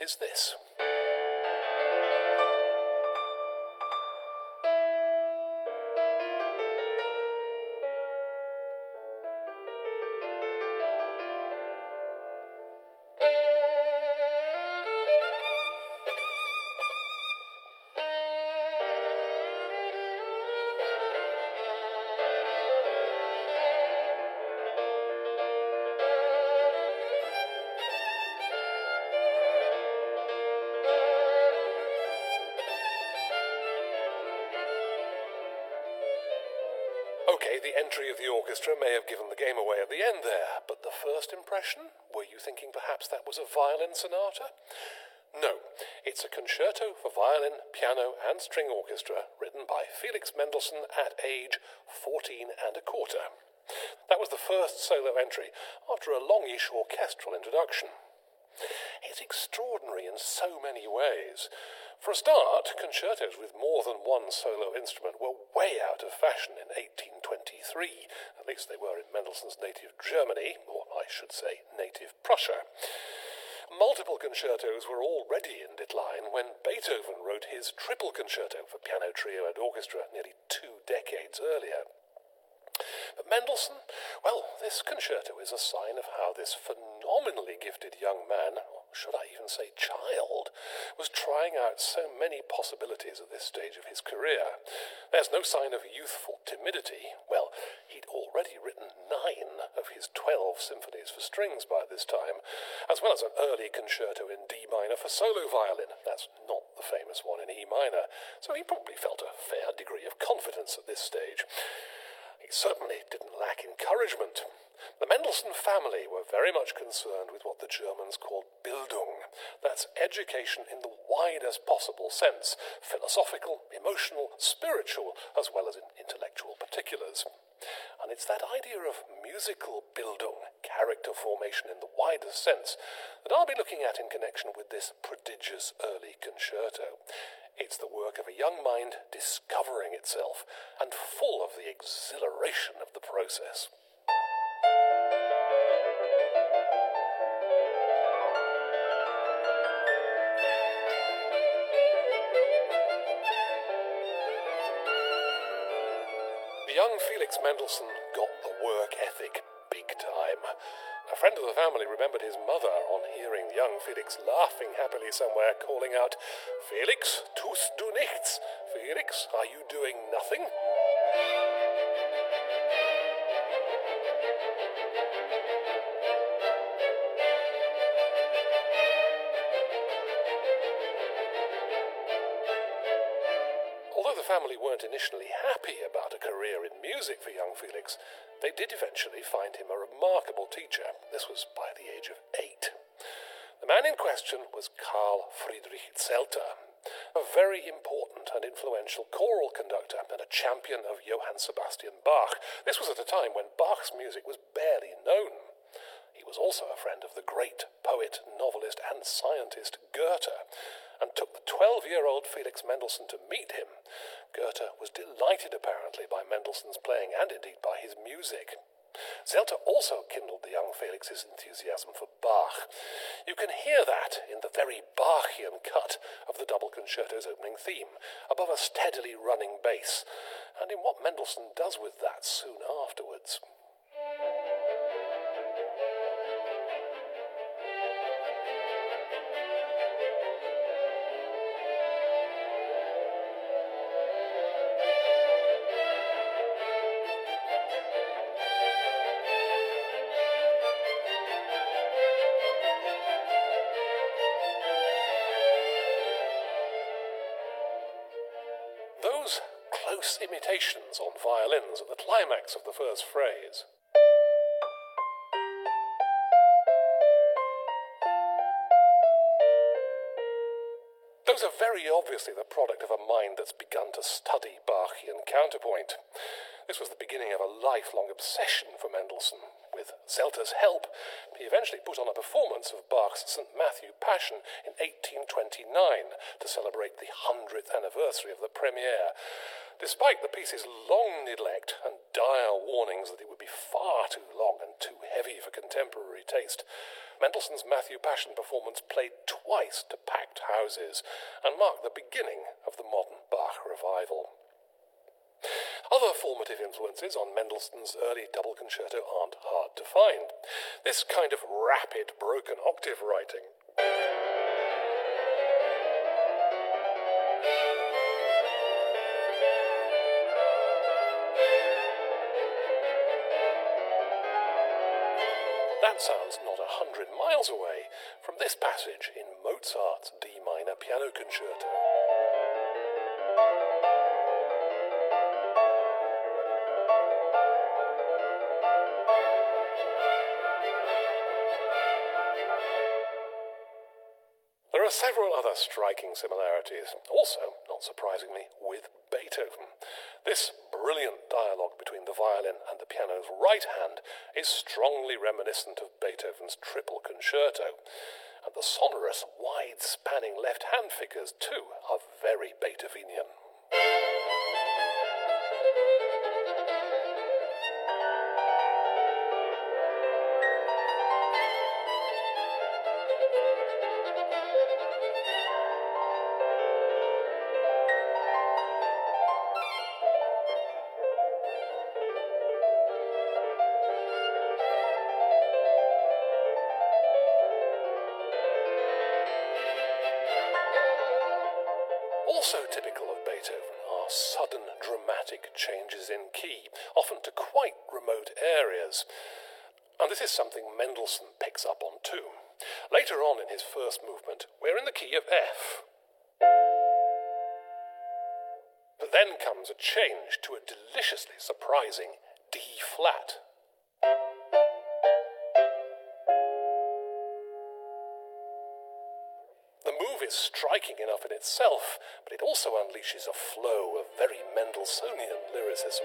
is this. Of the orchestra may have given the game away at the end there, but the first impression? Were you thinking perhaps that was a violin sonata? No, it's a concerto for violin, piano, and string orchestra written by Felix Mendelssohn at age 14 and a quarter. That was the first solo entry after a longish orchestral introduction. It's extraordinary in so many ways. For a start, concertos with more than one solo instrument were way out of fashion in 1823. At least they were in Mendelssohn's native Germany, or I should say, native Prussia. Multiple concertos were already in decline when Beethoven wrote his triple concerto for piano trio and orchestra nearly two decades earlier. But Mendelssohn, well, this concerto is a sign of how this phenomenally gifted young man, or should I even say child, was trying out so many possibilities at this stage of his career. There's no sign of youthful timidity. Well, he'd already written nine of his twelve symphonies for strings by this time, as well as an early concerto in D minor for solo violin. That's not the famous one in E minor, so he probably felt a fair degree of confidence at this stage. He certainly didn't lack encouragement. The Mendelssohn family were very much concerned with what the Germans called Bildung. That's education in the widest possible sense philosophical, emotional, spiritual, as well as in intellectual particulars. And it's that idea of musical Bildung, character formation in the widest sense, that I'll be looking at in connection with this prodigious early concerto. It's the work of a young mind discovering itself and full of the exhilaration of the process. The young Felix Mendelssohn got the work ethic big time. A friend of the family remembered his mother on hearing young Felix laughing happily somewhere, calling out, Felix, tust du nichts? Felix, are you doing nothing? Family weren't initially happy about a career in music for young Felix, they did eventually find him a remarkable teacher. This was by the age of eight. The man in question was Carl Friedrich Zelter, a very important and influential choral conductor and a champion of Johann Sebastian Bach. This was at a time when Bach's music was barely known. He was also a friend of the great poet, novelist, and scientist Goethe, and took the 12 year old Felix Mendelssohn to meet him. Goethe was delighted, apparently, by Mendelssohn's playing and indeed by his music. Zelter also kindled the young Felix's enthusiasm for Bach. You can hear that in the very Bachian cut of the double concerto's opening theme, above a steadily running bass, and in what Mendelssohn does with that soon afterwards. Imitations on violins at the climax of the first phrase. Those are very obviously the product of a mind that's begun to study Bachian counterpoint. This was the beginning of a lifelong obsession for Mendelssohn With Zelter's help, he eventually put on a performance of Bach's St. Matthew Passion in 1829 to celebrate the 100th anniversary of the premiere. Despite the piece's long neglect and dire warnings that it would be far too long and too heavy for contemporary taste, Mendelssohn's Matthew Passion performance played twice to packed houses and marked the beginning of the modern Bach revival. Other formative influences on Mendelssohn's early double concerto aren't hard to find. This kind of rapid, broken octave writing. That sounds not a hundred miles away from this passage in Mozart's D minor piano concerto. Several other striking similarities, also, not surprisingly, with Beethoven. This brilliant dialogue between the violin and the piano's right hand is strongly reminiscent of Beethoven's triple concerto, and the sonorous, wide spanning left hand figures, too, are very Beethovenian. Dramatic changes in key, often to quite remote areas. And this is something Mendelssohn picks up on too. Later on in his first movement, we're in the key of F. But then comes a change to a deliciously surprising D flat. Is striking enough in itself, but it also unleashes a flow of very Mendelssohnian lyricism.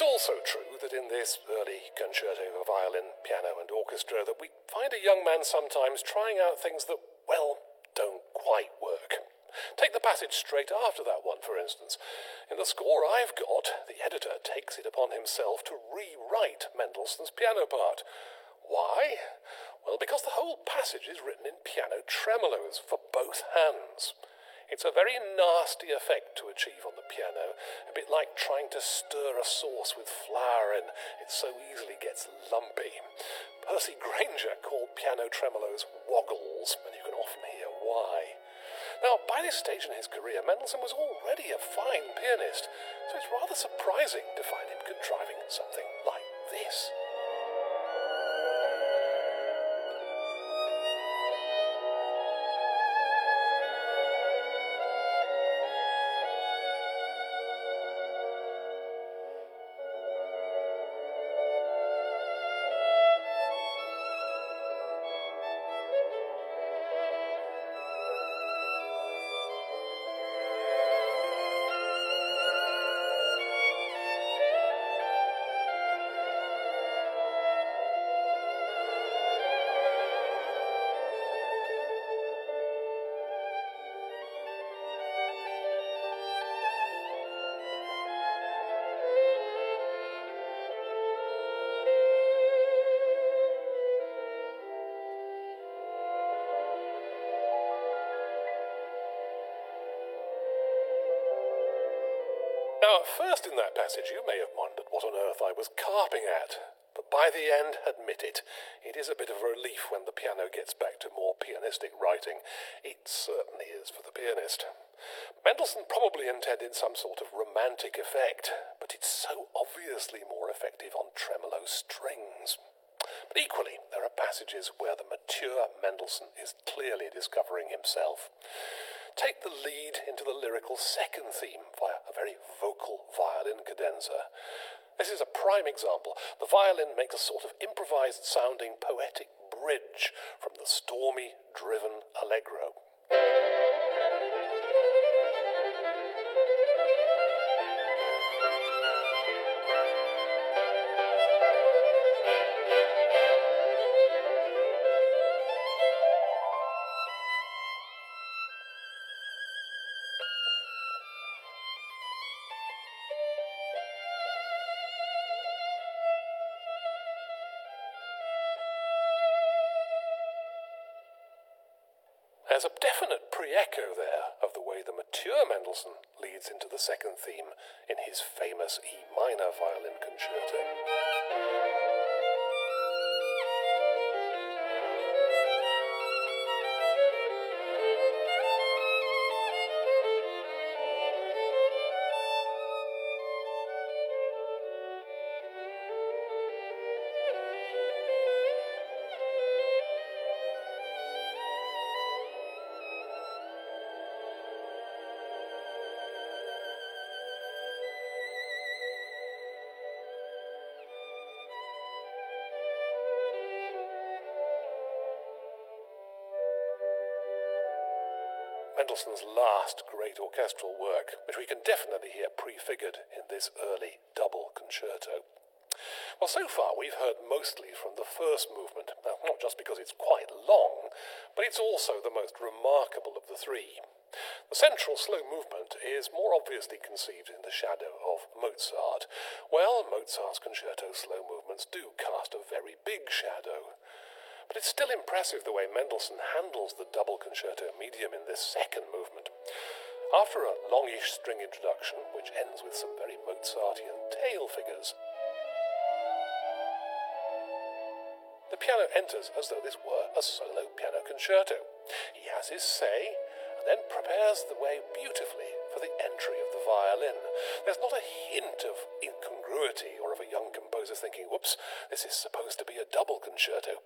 It's also true that in this early concerto for violin, piano, and orchestra that we find a young man sometimes trying out things that, well, don't quite work. Take the passage straight after that one, for instance. In the score I've got, the editor takes it upon himself to rewrite Mendelssohn's piano part. Why? Well, because the whole passage is written in piano tremolos for both hands. It's a very nasty effect to achieve on the piano, a bit like trying to stir a sauce with flour and it so easily gets lumpy. Percy Grainger called piano tremolos woggles, and you can often hear why. Now, by this stage in his career, Mendelssohn was already a fine pianist, so it's rather surprising to find him contriving something like this. Now, at first in that passage, you may have wondered what on earth I was carping at. But by the end, admit it. It is a bit of a relief when the piano gets back to more pianistic writing. It certainly is for the pianist. Mendelssohn probably intended some sort of romantic effect, but it's so obviously more effective on tremolo strings. But equally, there are passages where the mature Mendelssohn is clearly discovering himself. Take the lead into the lyrical second theme via a very vocal violin cadenza. This is a prime example. The violin makes a sort of improvised sounding poetic bridge from the stormy, driven allegro. Second theme in his famous E minor violin concerto. Mendelssohn's last great orchestral work, which we can definitely hear prefigured in this early double concerto. Well, so far we've heard mostly from the first movement, not just because it's quite long, but it's also the most remarkable of the three. The central slow movement is more obviously conceived in the shadow of Mozart. Well, Mozart's concerto slow movements do cast a very big shadow. But it's still impressive the way Mendelssohn handles the double concerto medium in this second movement. After a longish string introduction, which ends with some very Mozartian tail figures, the piano enters as though this were a solo piano concerto. He has his say, and then prepares the way beautifully for the entry of the violin. There's not a hint of incongruity or of a young composer thinking, whoops, this is supposed to be a double concerto.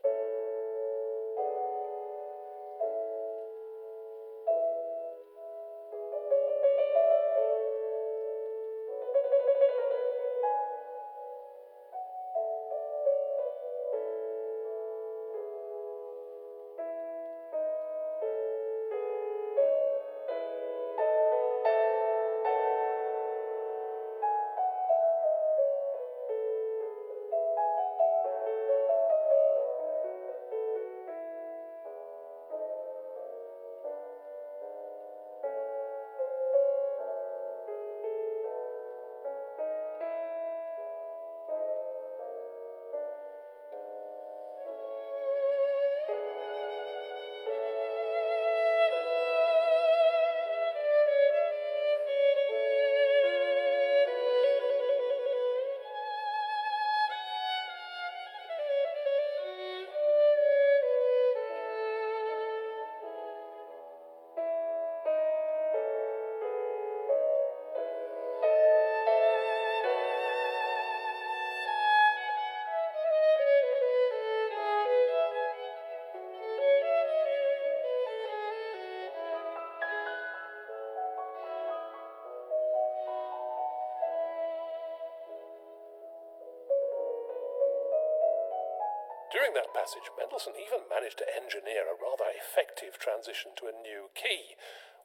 During that passage, Mendelssohn even managed to engineer a rather effective transition to a new key.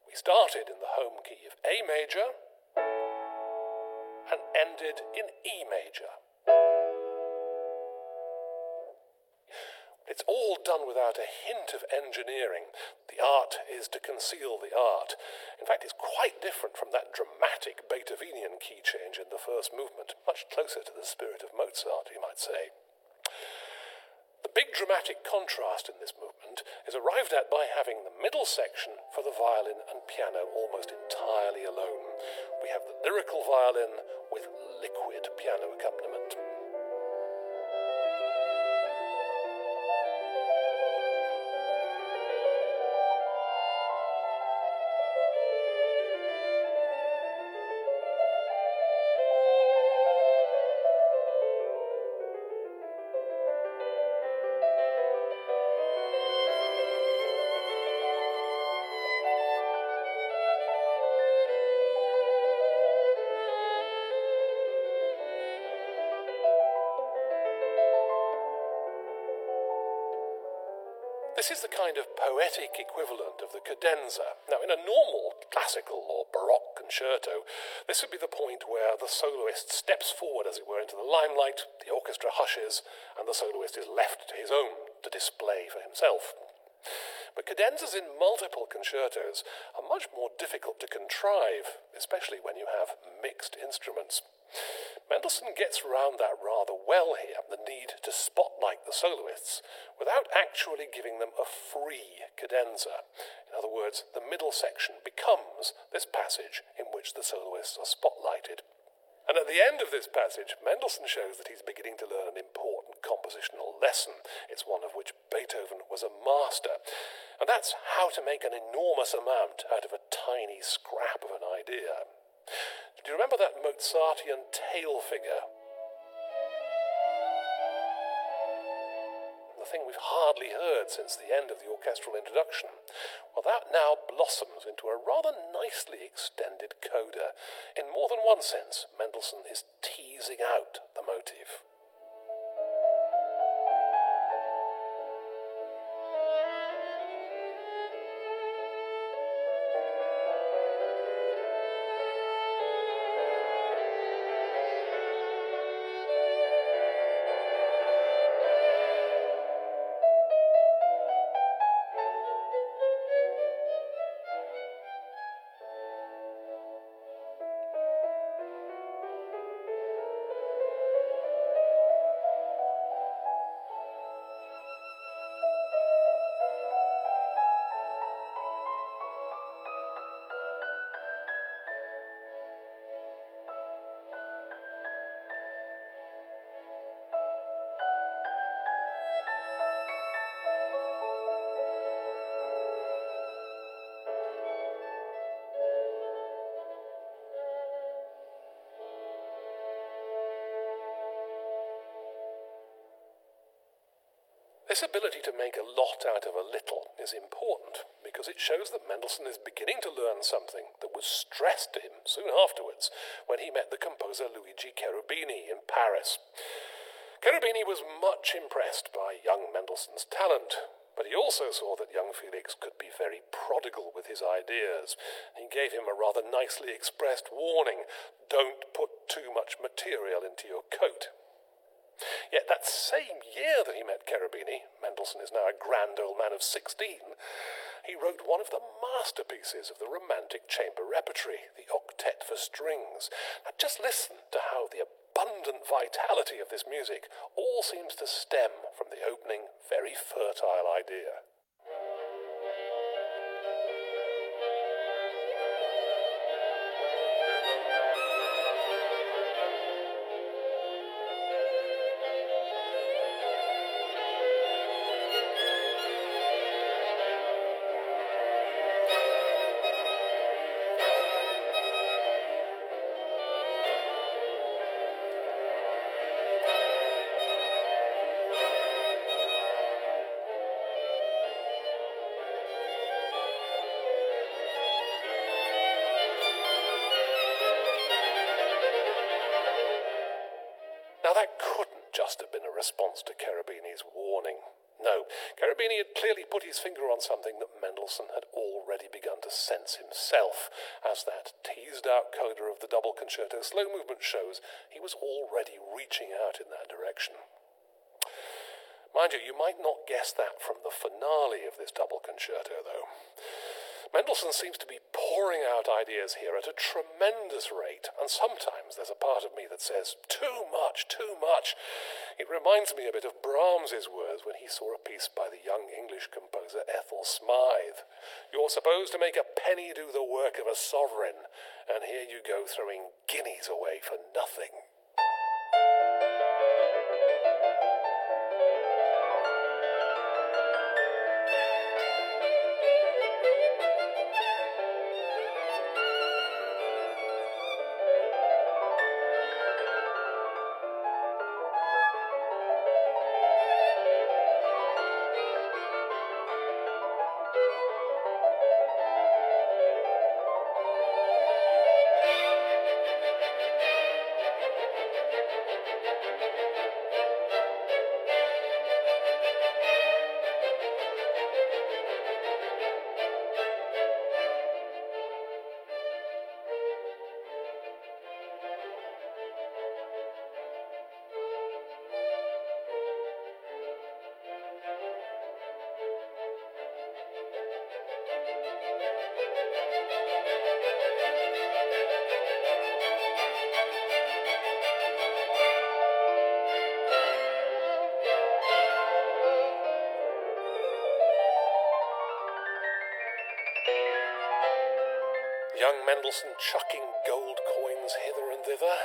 We started in the home key of A major and ended in E major. It's all done without a hint of engineering. The art is to conceal the art. In fact, it's quite different from that dramatic Beethovenian key change in the first movement, much closer to the spirit of Mozart, you might say. Dramatic contrast in this movement is arrived at by having the middle section for the violin and piano almost entirely alone. We have the lyrical violin with liquid piano accompaniment. This is the kind of poetic equivalent of the cadenza. Now, in a normal classical or baroque concerto, this would be the point where the soloist steps forward, as it were, into the limelight, the orchestra hushes, and the soloist is left to his own to display for himself. But cadenzas in multiple concertos are much more difficult to contrive, especially when you have mixed instruments. Mendelssohn gets round that rather well here, the need to spotlight the soloists, without actually giving them a free cadenza. In other words, the middle section becomes this passage in which the soloists are spotlighted. And at the end of this passage, Mendelssohn shows that he's beginning to learn an important compositional lesson. It's one of which Beethoven was a master. And that's how to make an enormous amount out of a tiny scrap of an idea. Do you remember that Mozartian tail figure? The thing we've hardly heard since the end of the orchestral introduction. Well, that now blossoms into a rather nicely extended coda. In more than one sense, Mendelssohn is teasing out the motive. This ability to make a lot out of a little is important because it shows that Mendelssohn is beginning to learn something that was stressed to him soon afterwards when he met the composer Luigi Cherubini in Paris. Cherubini was much impressed by young Mendelssohn's talent, but he also saw that young Felix could be very prodigal with his ideas. He gave him a rather nicely expressed warning don't put too much material into your coat. Yet that same year that he met Cherubini, Mendelssohn is now a grand old man of 16, he wrote one of the masterpieces of the Romantic chamber repertory, the Octet for Strings. Now just listen to how the abundant vitality of this music all seems to stem from the opening, very fertile idea. Cherubini had clearly put his finger on something that Mendelssohn had already begun to sense himself. As that teased out coda of the double concerto slow movement shows, he was already reaching out in that direction. Mind you, you might not guess that from the finale of this double concerto, though. Mendelssohn seems to be pouring out ideas here at a tremendous rate, and sometimes there's a part of me that says, too much, too much. It reminds me a bit of Brahms's words when he saw a piece by the young English composer Ethel Smyth. You're supposed to make a penny do the work of a sovereign, and here you go throwing guineas away for nothing. Young Mendelssohn chucking gold coins hither and thither?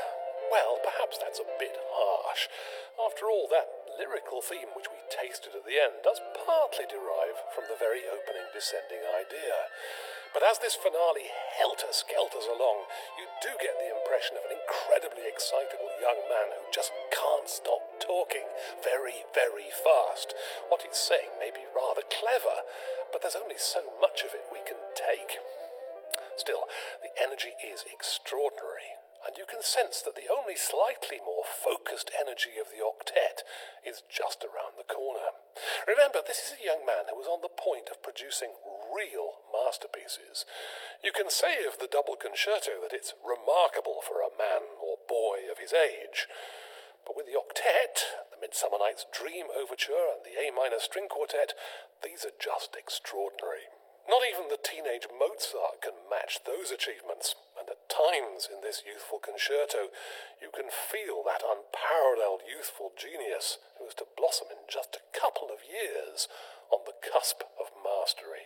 Well, perhaps that's a bit harsh. After all, that lyrical theme which we tasted at the end does partly derive from the very opening descending idea. But as this finale helter skelters along, you do get the impression of an incredibly excitable young man who just can't stop talking very, very fast. What he's saying may be rather clever, but there's only so much of it we can take. Still, the energy is extraordinary, and you can sense that the only slightly more focused energy of the octet is just around the corner. Remember, this is a young man who was on the point of producing real masterpieces. You can say of the double concerto that it's remarkable for a man or boy of his age. But with the octet, the Midsummer Night's Dream Overture, and the A minor string quartet, these are just extraordinary. Not even the teenage Mozart can match those achievements, and at times in this youthful concerto, you can feel that unparalleled youthful genius who is to blossom in just a couple of years on the cusp of mastery.